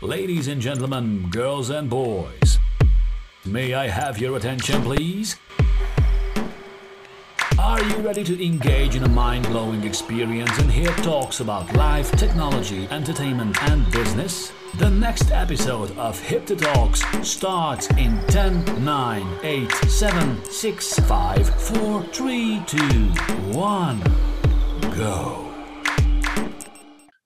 Ladies and gentlemen, girls and boys, may I have your attention, please? Are you ready to engage in a mind blowing experience and hear talks about life, technology, entertainment, and business? The next episode of Hipther Talks starts in 10, 9, 8, 7, 6, 5, 4, 3, 2, 1. Go.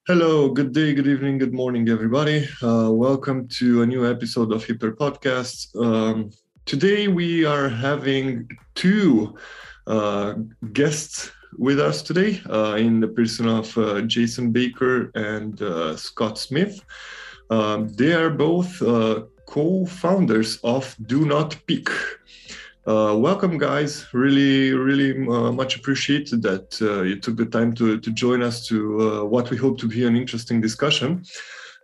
Hello, good day, good evening, good morning, everybody. Uh, welcome to a new episode of Hipther Podcast. Um, today we are having two uh, guests with us today uh, in the person of uh, Jason Baker and uh, Scott Smith. Um, they are both uh, co founders of Do Not Peek. Uh, welcome, guys. Really, really uh, much appreciated that uh, you took the time to, to join us to uh, what we hope to be an interesting discussion.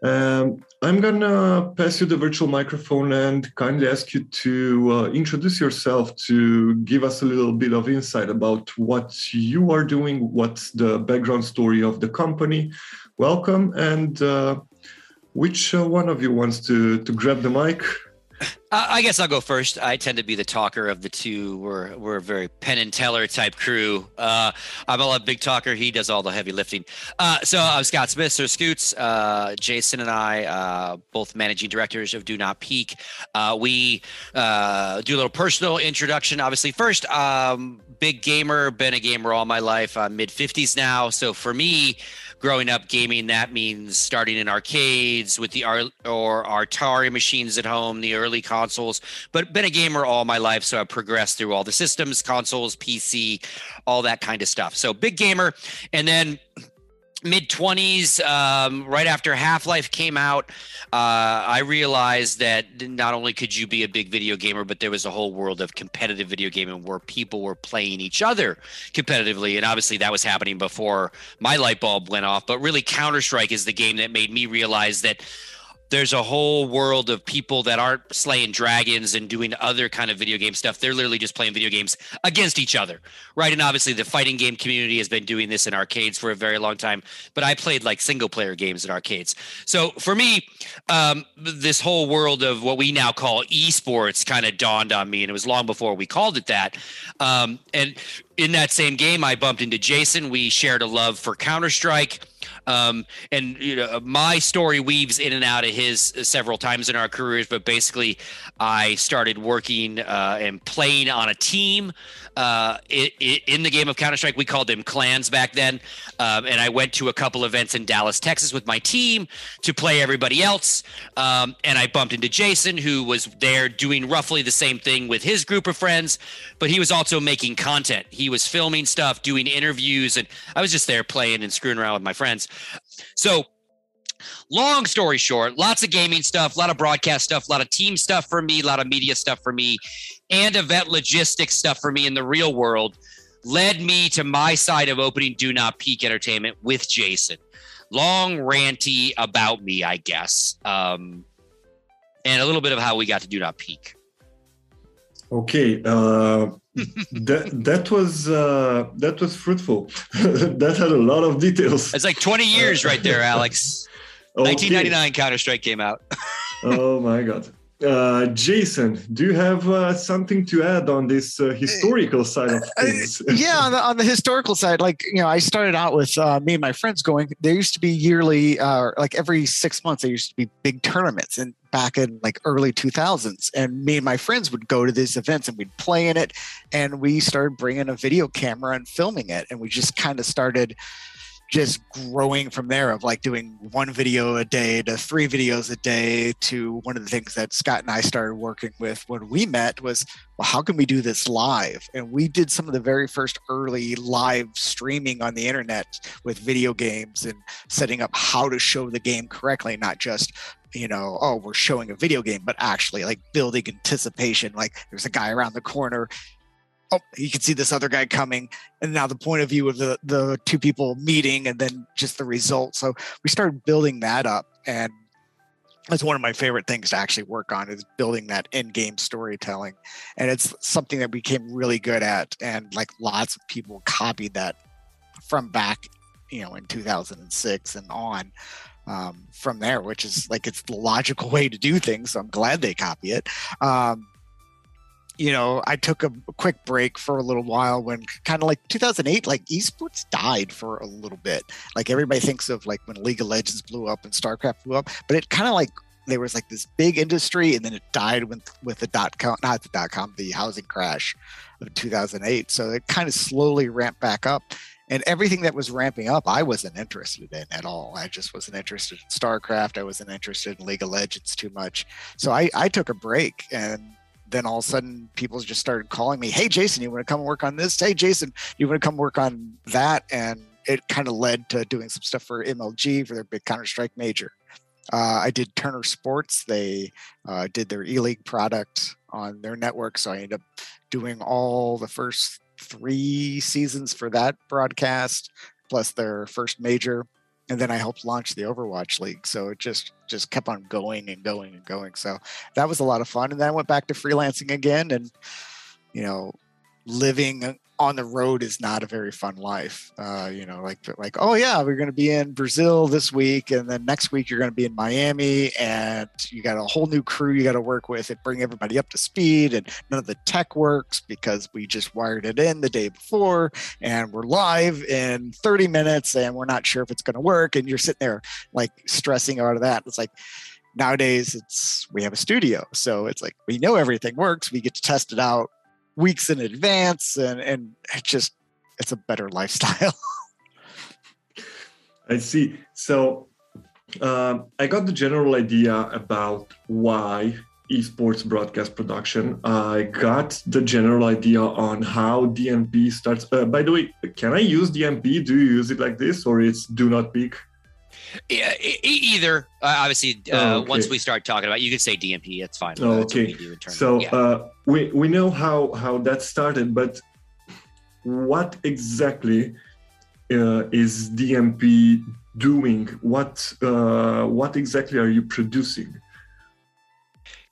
Um, I'm gonna pass you the virtual microphone and kindly ask you to uh, introduce yourself to give us a little bit of insight about what you are doing, what's the background story of the company. Welcome, and which one of you wants to to grab the mic? I guess I'll go first. I tend to be the talker of the two. We're we're a very Penn and Teller type crew. Uh, I'm a big talker. He does all the heavy lifting. Uh, so I'm Scott Smith, Sir Scoots. Uh, Jason and I, uh, both managing directors of Do Not Peek. Uh, we uh, do a little personal introduction. Obviously, first, um, big gamer. Been a gamer all my life. I'm mid 50s now. So for me growing up gaming, that means starting in arcades with the art or Atari machines at home, the early consoles. But been a gamer all my life, so I've progressed through all the systems, consoles, PC, all that kind of stuff. So big gamer, and then mid 20s um, right after half-life came out uh, i realized that not only could you be a big video gamer but there was a whole world of competitive video gaming where people were playing each other competitively. And obviously that was happening before my light bulb went off. But really counter-strike is the game that made me realize that there's a whole world of people that aren't slaying dragons and doing other kind of video game stuff. They're literally just playing video games against each other, right? And obviously, the fighting game community has been doing this in arcades for a very long time. But I played like single player games in arcades. So for me, um, this whole world of what we now call esports kind of dawned on me, and it was long before we called it that. Um, and in that same game, I bumped into Jason. We shared a love for Counter Strike. Um, and you know, my story weaves in and out of his several times in our careers, but basically, I started working uh, and playing on a team uh, in the game of Counter Strike. We called them clans back then. Um, and I went to a couple events in Dallas, Texas with my team to play everybody else. Um, and I bumped into Jason, who was there doing roughly the same thing with his group of friends, but he was also making content. He was filming stuff, doing interviews, and I was just there playing and screwing around with my friends. So, long story short, lots of gaming stuff, a lot of broadcast stuff, a lot of team stuff for me, a lot of media stuff for me and event logistics stuff for me in the real world led me to my side of opening Do Not Peek Entertainment with Jason. Long ranty about me, I guess, um, and a little bit of how we got to Do Not Peek. Okay, uh, that that was uh, that was fruitful. that had a lot of details. It's like twenty years right there, Alex. okay. 1999 Counter Strike came out. oh my god! Uh, Jason, do you have uh, something to add on this uh, historical side of uh, things? yeah, on the, on the, historical side, like you know, I started out with uh, me and my friends going. There used to be yearly, uh, like every six months, there used to be big tournaments, and back in like early 2000s, and me and my friends would go to these events and we'd play in it, and we started bringing a video camera and filming it, and we just kind of started just growing from there of like doing one video a day to three videos a day to one of the things that Scott and I started working with when we met was well how can we do this live and we did some of the very first early live streaming on the internet with video games and setting up how to show the game correctly not just you know, oh, we're showing a video game, but actually like building anticipation. Like there's a guy around the corner oh, you can see this other guy coming, and now the point of view of the the two people meeting, and then just the result. So we started building that up, and that's one of my favorite things to actually work on is building that in-game storytelling, and it's something that we became really good at, and like lots of people copied that from back, you know, in 2006 and on. um, from there, which is like it's the logical way to do things. So I'm glad they copy it. Um, you know, I took a quick break for a little while when kind of like 2008, like esports died for a little bit. Like everybody thinks of like when League of Legends blew up and StarCraft blew up, but it kind of like there was like this big industry and then it died with with the dot com, not the dot com, the housing crash of 2008. So it kind of slowly ramped back up. And everything that was ramping up, I wasn't interested in at all. I just wasn't interested in StarCraft. I wasn't interested in League of Legends too much. So I, I took a break and then all of a sudden people just started calling me, Hey, Jason, you want to come work on this? Hey, Jason, you want to come work on that? And it kind of led to doing some stuff for MLG for their big Counter Strike major. Uh, I did Turner Sports. They uh, did their E League product on their network. So I ended up doing all the first three seasons for that broadcast, plus their first major and then I helped launch the Overwatch League. So it just just kept on going and going and going. So that was a lot of fun. And then I went back to freelancing again, and you know, living on the road is not a very fun life. Uh, you know, like like oh yeah, we're going to be in Brazil this week, and then next week you're going to be in Miami, and you got a whole new crew you got to work with and bring everybody up to speed, and none of the tech works because we just wired it in the day before, and we're live in 30 minutes, and we're not sure if it's going to work, and you're sitting there like stressing out of that. It's like nowadays it's we have a studio so it's like we know everything works we get to test it out weeks in advance and and it just it's a better lifestyle. I see. So um, i got the general idea about why esports broadcast production. I got the general idea on how dnp starts uh, by the way can i use dnp do you use it like this or it's do not peek yeah, either. Uh, obviously, uh, oh, okay. once we start talking about, you can say DNP. It's fine. Oh, okay. So yeah. uh, we we know how how that started, but what exactly uh, is DNP doing? What uh, what exactly are you producing?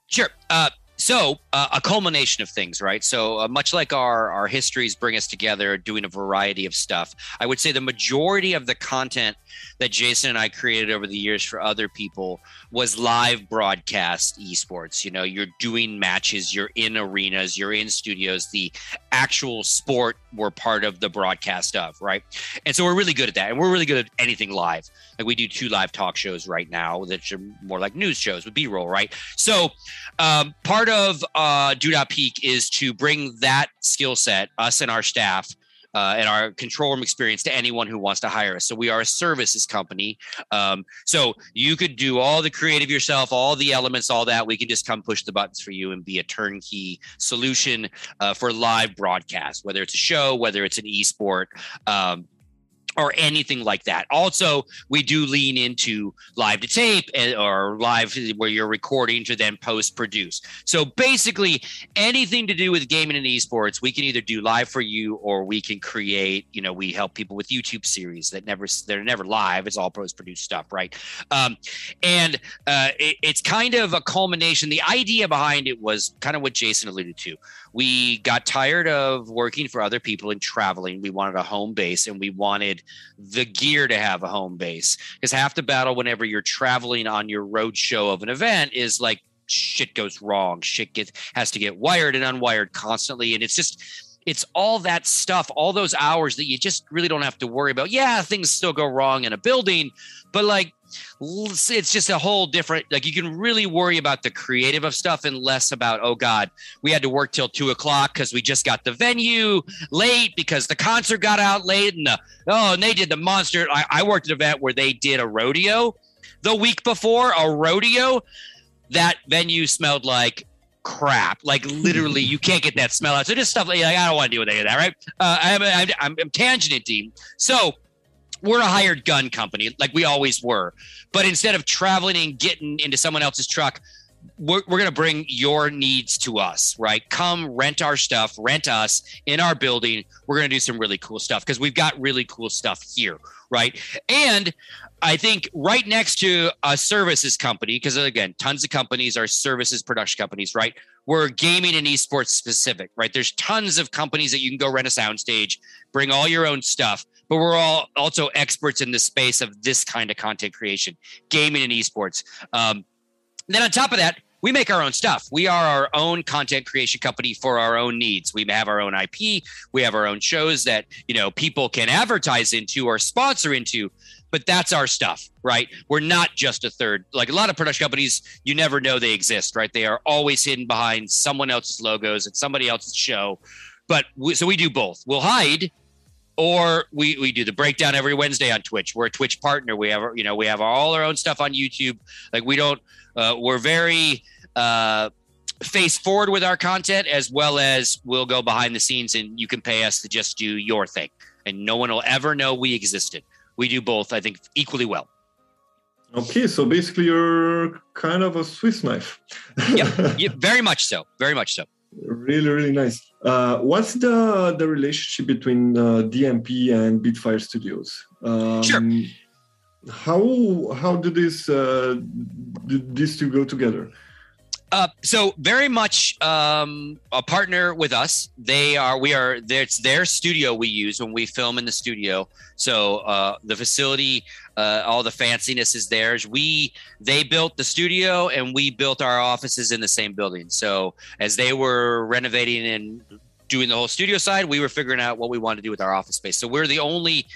Sure. Uh, so uh, a culmination of things right so uh, much like our our histories bring us together doing a variety of stuff i would say the majority of the content that jason and i created over the years for other people was live broadcast esports. You know you're doing matches you're in arenas you're in studios the actual sport we're part of the broadcast of right? And so we're really good at that and we're really good at anything live. Like we do two live talk shows right now that are more like news shows with b-roll right? So um, part of uh, Do Not Peek is to bring that skill set, us and our staff, uh, and our control room experience to anyone who wants to hire us. So we are a services company. Um, so you could do all the creative yourself, all the elements, all that. We can just come push the buttons for you and be a turnkey solution uh, for live broadcast, whether it's a show, whether it's an esport. Um, or anything like that. Also, we do lean into live to tape or live where you're recording to then post produce. So basically, anything to do with gaming and esports, we can either do live for you or we can create. You know, we help people with YouTube series that never they're never live. It's all post produced stuff, right? Um, and uh, it, it's kind of a culmination. The idea behind it was kind of what Jason alluded to we got tired of working for other people and traveling. We wanted a home base and we wanted the gear to have a home base because half the battle whenever you're traveling on your road show of an event is like shit goes wrong. Shit gets has to get wired and unwired constantly. And it's just it's all that stuff, all those hours that you just really don't have to worry about. Yeah, things still go wrong in a building, but like it's just a whole different like you can really worry about the creative of stuff and less about oh god we had to work till two o'clock because we just got the venue late because the concert got out late and the, oh and they did the monster I, I worked at an event where they did a rodeo the week before a rodeo that venue smelled like crap. Like literally, you can't get that smell out. So just stuff like I don't want to deal with any of that, right? Uh, I'm, I'm, I'm, I'm tangenting. So we're a hired gun company, like we always were. But instead of traveling and getting into someone else's truck, we're, we're going to bring your needs to us, right? Come rent our stuff, rent us in our building. We're going to do some really cool stuff because we've got really cool stuff here, right? And I think right next to a services company, because again, tons of companies are services production companies, right? We're gaming and esports specific, right? There's tons of companies that you can go rent a soundstage, bring all your own stuff. But we're all also experts in the space of this kind of content creation, gaming and esports. Um, then on top of that, we make our own stuff. We are our own content creation company for our own needs. We have our own IP. We have our own shows that you know people can advertise into or sponsor into. But that's our stuff, right? We're not just a third. Like a lot of production companies, you never know they exist, right? They are always hidden behind someone else's logos and somebody else's show. But we, so we do both. We'll hide or we we do the breakdown every Wednesday on Twitch. We're a Twitch partner. We have you know we have all our own stuff on YouTube. Like we don't uh, we're very uh, face forward with our content as well as we'll go behind the scenes and you can pay us to just do your thing and no one will ever know we existed. We do both, I think, equally well. Okay, so basically you're kind of a Swiss knife. yep, yep, very much so. Very much so. Really, really nice. Uh, what's the the relationship between uh, DNP and Bitfire Studios? Um, sure. How how do this uh, these two go together? Uh, so very much um, a partner with us. They are we are it's their studio we use when we film in the studio. So uh, the facility, uh, all the fanciness is theirs. We they built the studio and we built our offices in the same building. So as they were renovating and doing the whole studio side, we were figuring out what we wanted to do with our office space. So we're the only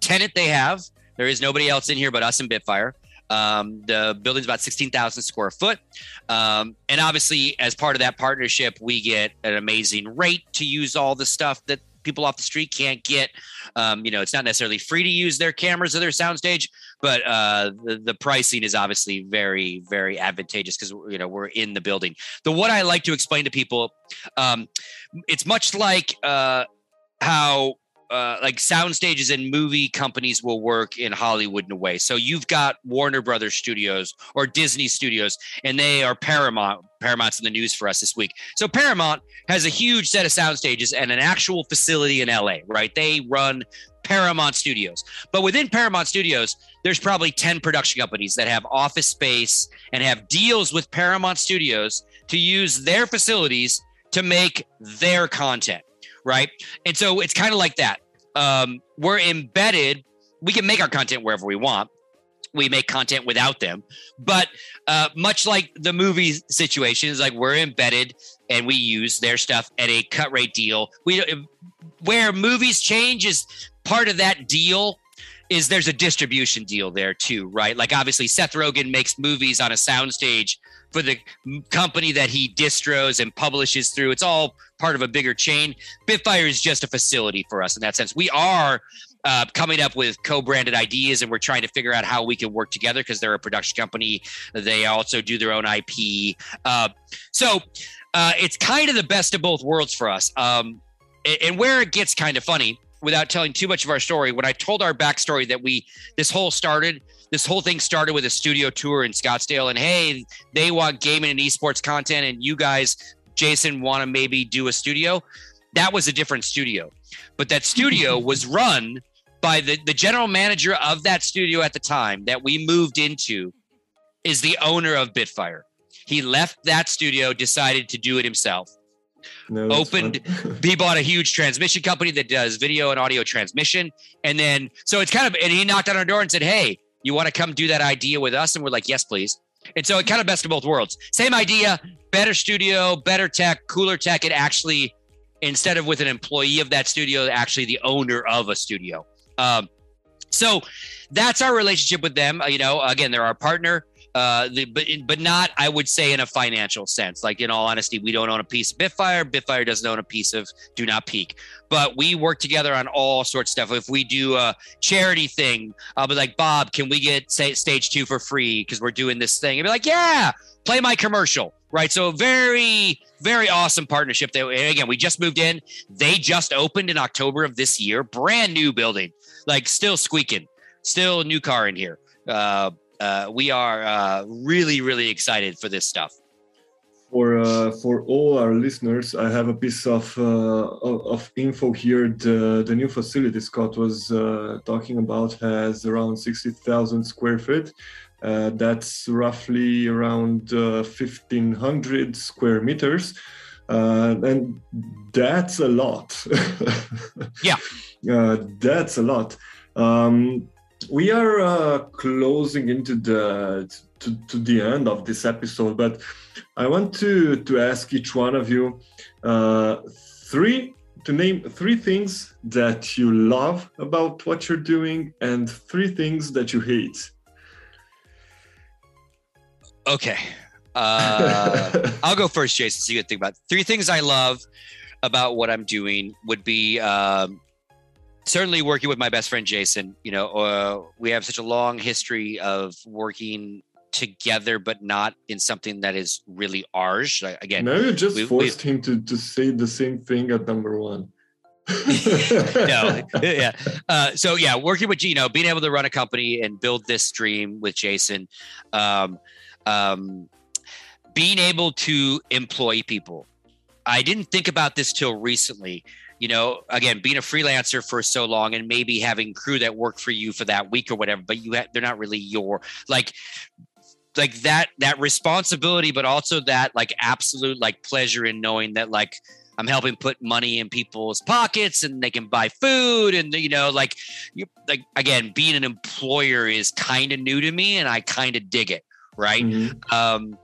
tenant they have. There is nobody else in here but us and Bitfire. Um, the building's about 16,000 square foot. Um, and obviously, as part of that partnership, we get an amazing rate to use all the stuff that people off the street can't get. Um, you know, it's not necessarily free to use their cameras or their soundstage, but uh, the, the pricing is obviously very, very advantageous because you know we're in the building. The what I like to explain to people, um, it's much like uh, how uh, like sound stages and movie companies will work in Hollywood in a way. So you've got Warner Brothers Studios or Disney Studios, and they are Paramount. Paramount's in the news for us this week. So Paramount has a huge set of sound stages and an actual facility in LA, right? They run Paramount Studios. But within Paramount Studios, there's probably 10 production companies that have office space and have deals with Paramount Studios to use their facilities to make their content right? And so it's kind of like that. Um, we're embedded. We can make our content wherever we want. We make content without them, but uh, much like the movie situations, like we're embedded and we use their stuff at a cut rate deal. We where movies change is part of that deal is there's a distribution deal there too, right? Like obviously Seth Rogen makes movies on a soundstage for the company that he distros and publishes through. It's all part of a bigger chain. Bitfire is just a facility for us in that sense. We are uh, coming up with co-branded ideas and we're trying to figure out how we can work together because they're a production company they also do their own ip uh, so uh, it's kind of the best of both worlds for us um, and where it gets kind of funny without telling too much of our story when i told our backstory that we this whole started this whole thing started with a studio tour in Scottsdale, and hey, they want gaming and esports content, and you guys, Jason, want to maybe do a studio. That was a different studio, but that studio was run by the, the general manager of that studio at the time that we moved into is the owner of Bitfire. He left that studio, decided to do it himself. No, opened he bought a huge transmission company that does video and audio transmission and then so it's kind of and he knocked on our door and said hey you want to come do that idea with us? And we're like, yes, please. And so it kind of best of both worlds. Same idea, better studio, better tech, cooler tech. It actually, instead of with an employee of that studio, actually the owner of a studio. Um, so that's our relationship with them. Uh, you know, again, they're our partner uh, the, but but not I would say in a financial sense. Like in all honesty, we don't own a piece of Bitfire. Bitfire doesn't own a piece of Do Not Peek. But we work together on all sorts of stuff. If we do a charity thing, I'll be like, Bob, can we get say, stage two for free because we're doing this thing? And be like, yeah, play my commercial. Right. So very, very awesome partnership. That again, we just moved in. They just opened in October of this year. Brand new building, like still squeaking, still new car in here. Uh, uh, we are uh, really, really excited for this stuff. For uh, for all our listeners, I have a piece of uh, of info here. The the new facility Scott was uh, talking about has around sixty thousand square feet. Uh, that's roughly around fifteen hundred square meters. Uh, and that's a lot. yeah, uh, that's a lot. Um, we are uh, closing into the to, to the end of this episode, but I want to to ask each one of you uh, three to name three things that you love about what you're doing and three things that you hate. Okay. Uh, I'll go first, Jason. So you can think about it. three things I love about what I'm doing would be um, certainly working with my best friend Jason. You know, uh, we have such a long history of working together, but not in something that is really ours. Like, again, now you just we- forced him to, to say the same thing at number one. no, yeah. Uh, so yeah, working with Gino, being able to run a company and build this dream with Jason, um, um, being able to employ people. I didn't think about this till recently. You know, again, being a freelancer for so long and maybe having crew that work for you for that week or whatever, but you ha- they're not really your like like that that responsibility, but also that like absolute like pleasure in knowing that like I'm helping put money in people's pockets and they can buy food and you know like you like again being an employer is kind of new to me and I kind of dig it right Mhm. um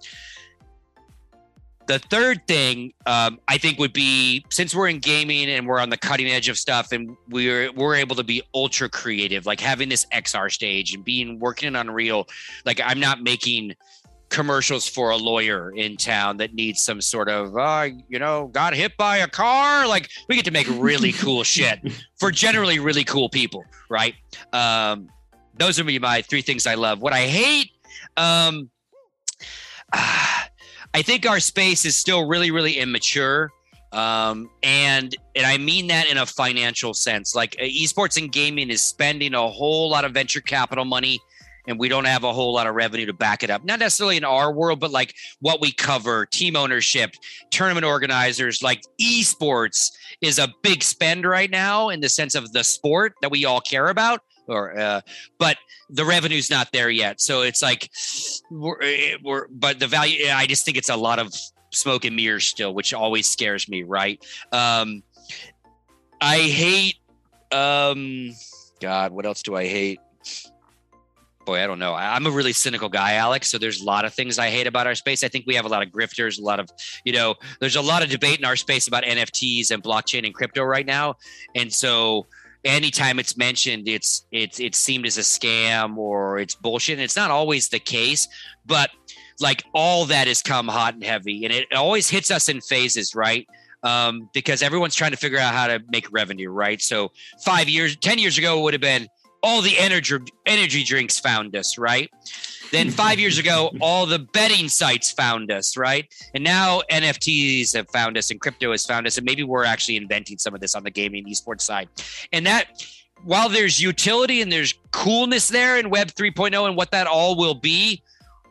the third thing um, I think would be since we're in gaming and we're on the cutting edge of stuff and we're we're able to be ultra creative like having this XR stage and being working in Unreal like I'm not making commercials for a lawyer in town that needs some sort of uh, you know got hit by a car. Like we get to make really cool shit for generally really cool people right? Um those are me my three things i love. What i hate um i think our space is still really really immature um and and i mean that in a financial sense like uh, esports and gaming is spending a whole lot of venture capital money and we don't have a whole lot of revenue to back it up. Not necessarily in our world, but like what we cover, team ownership, tournament organizers, like esports is a big spend right now in the sense of the sport that we all care about. Or, uh, but the revenue's not there yet. So it's like, we're, eh, we're, but the value, I just think it's a lot of smoke and mirrors still, which always scares me. Right. Um, I hate, um, God, what else do I hate? boy, I don't know. I'm a really cynical guy, Alex. So there's a lot of things I hate about our space. I think we have a lot of grifters, a lot of, you know, there's a lot of debate in our space about NFTs and blockchain and crypto right now. And so anytime it's mentioned, it's it's it's seemed as a scam or it's bullshit. And it's not always the case, but like all that has come hot and heavy. And it always hits us in phases, right? Um, because everyone's trying to figure out how to make revenue, right? So five years, 10 years ago, it would have been all the energy energy drinks found us, right? Then five years ago, all the betting sites found us, right? And now NFTs have found us and crypto has found us, and maybe we're actually inventing some of this on the gaming esports side. And that while there's utility and there's coolness there in Web 3.0 and what that all will be,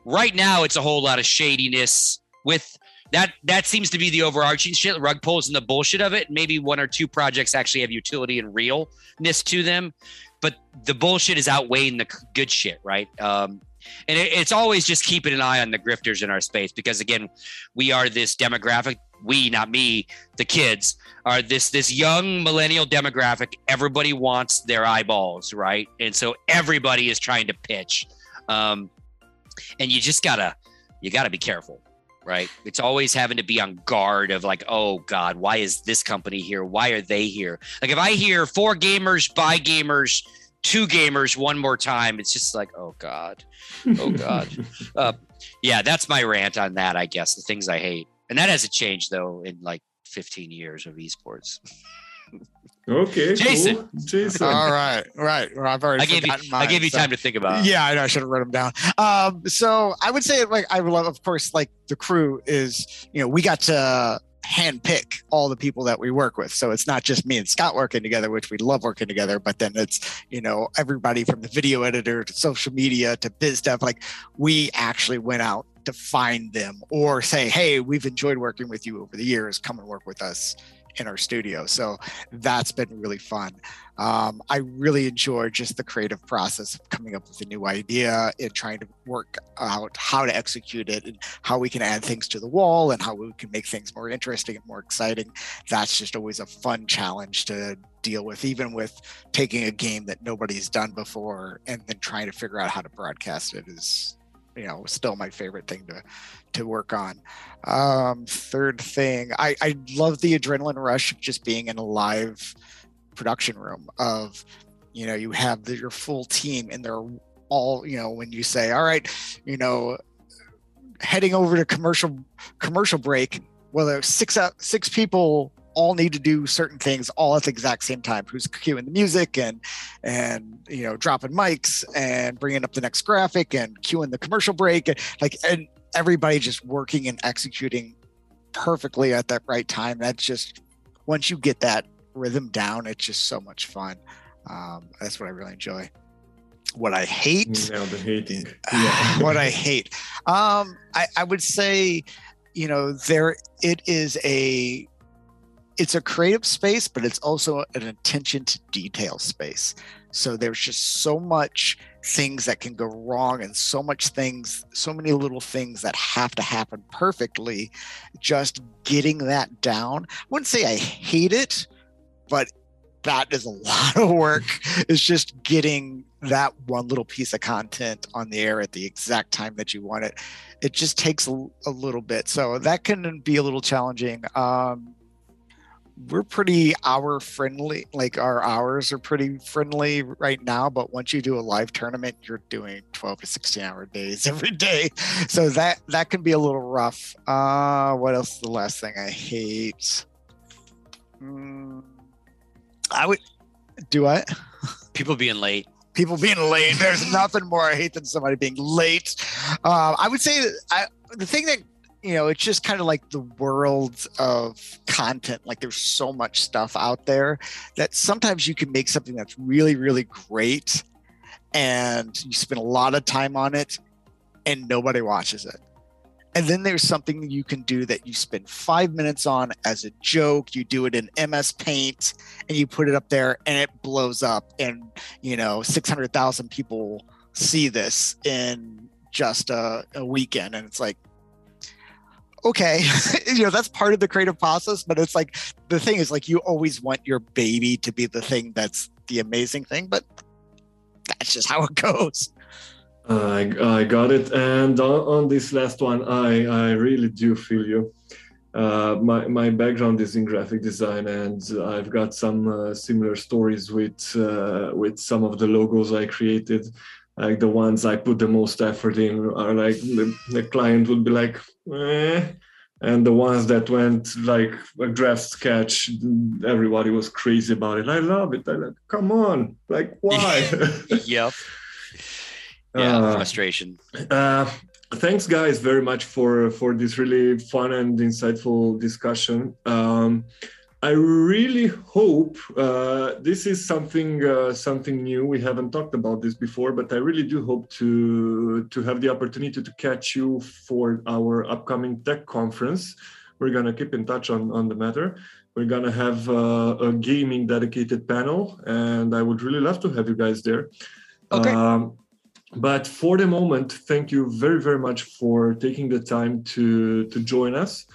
right now it's a whole lot of shadiness with that that seems to be the overarching shit rug pulls and the bullshit of it maybe one or two projects actually have utility and realness to them but the bullshit is outweighing the good shit right um and it, it's always just keeping an eye on the grifters in our space because again we are this demographic we not me the kids are this this young millennial demographic. Everybody wants their eyeballs right? And so everybody is trying to pitch. Um and you just gotta you gotta be careful right? It's always having to be on guard of like oh god why is this company here? Why are they here? Like if i hear for gamers by gamers to gamers one more time it's just like oh god oh god uh, yeah that's my rant on that i guess the things i hate and that hasn't changed though in like 15 years of esports Okay, Jason. cool. Jason. All right, right. Well, I've already i gave you forgotten i gave you so- time to think about it Yeah, I know. I should have written them down. Um, so I would say, like, I love, of course, like the crew is, you know, we got to handpick all the people that we work with. So it's not just me and Scott working together, which we love working together, but then it's, you know, everybody from the video editor to social media to biz dev. Like, we actually went out to find them or say, hey, we've enjoyed working with you over the years. Come and work with us in our studio. So that's been really fun. Um, I really enjoy just the creative process of coming up with a new idea and trying to work out how to execute it and how we can add things to the wall and how we can make things more interesting and more exciting. That's just always a fun challenge to deal with, even with taking a game that nobody's done before and then trying to figure out how to broadcast it is you know still my favorite thing to to work on. Um third thing i i love the adrenaline rush of just being in a live production room of you know you have the, your full team and they're all you know when you say all right you know heading over to commercial commercial break well there's six out six people all need to do certain things all at the exact same time. Who's cueing the music and and you know dropping mics and bringing up the next graphic and cueing the commercial break and like and everybody just working and executing perfectly at that right time. That's just once you get that rhythm down it's just so much fun. Um, that's what i really enjoy. What i hate hating. Yeah. what i hate. Um, I, I would say you know there it is a it's a creative space, but it's also an attention to detail space. So there's just so much things that can go wrong and so much things, so many little things that have to happen perfectly. Just getting that down. I wouldn't say I hate it, but that is a lot of work. It's just getting that one little piece of content on the air at the exact time that you want it. It just takes a, a little bit. So that can be a little challenging. Um, we're pretty hour friendly like our hours are pretty friendly right now but once you do a live tournament you're doing 12 to 16 hour days every day. So that that can be a little rough. Uh what else is the last thing i hate? Mm, i would do what? People being late. People being late. There's nothing more i hate than somebody being late. Uh, i would say that I, the thing that you know, it's just kind of like the world of content. Like there's so much stuff out there that sometimes you can make something that's really, really great and you spend a lot of time on it and nobody watches it. And then there's something you can do that you spend five minutes on as a joke. You do it in MS Paint and you put it up there and it blows up. And, you know, 600,000 people see this in just a, a weekend. And it's like, okay. You know that's part of the creative process but it's like the thing is like you always want your baby to be the thing that's the amazing thing but that's just how it goes. I, I got it. And on, on, this last one i i really do feel you. Uh, my, my background is in graphic design and i've got some uh, similar stories with uh, with some of the logos i created like the ones I put the most effort in are like the, the client would be like, eh. and the ones that went like a draft sketch, everybody was crazy about it. I love it. I like, come on, like why? yep. Yeah, uh, frustration. Uh, thanks, guys, very much for for this really fun and insightful discussion. Um, I really hope uh, this is something uh, something new. We haven't talked about this before, but I really do hope to to have the opportunity to catch you for our upcoming tech conference. We're gonna keep in touch on on the matter. We're gonna have uh, a gaming dedicated panel, and I would really love to have you guys there. Okay. Um, but for the moment, thank you very very much for taking the time to to join us.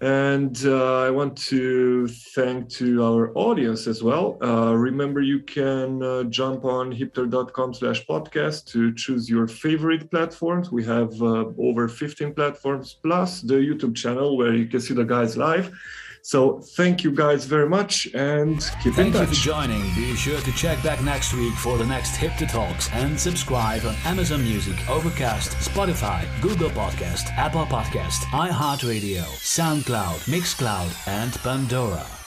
And uh, I want to thank to our audience as well. Uh, remember, you can uh, jump on hipther.com slash podcast to choose your favorite platforms. We have uh, over 15 platforms plus the YouTube channel where you can see the guys live. So thank you guys very much and keep thank in touch. Thank you for joining. Be sure to check back next week for the next Hipther Talks and subscribe on Amazon Music, Overcast, Spotify, Google Podcast, Apple Podcast, iHeartRadio, SoundCloud, Mixcloud, and Pandora.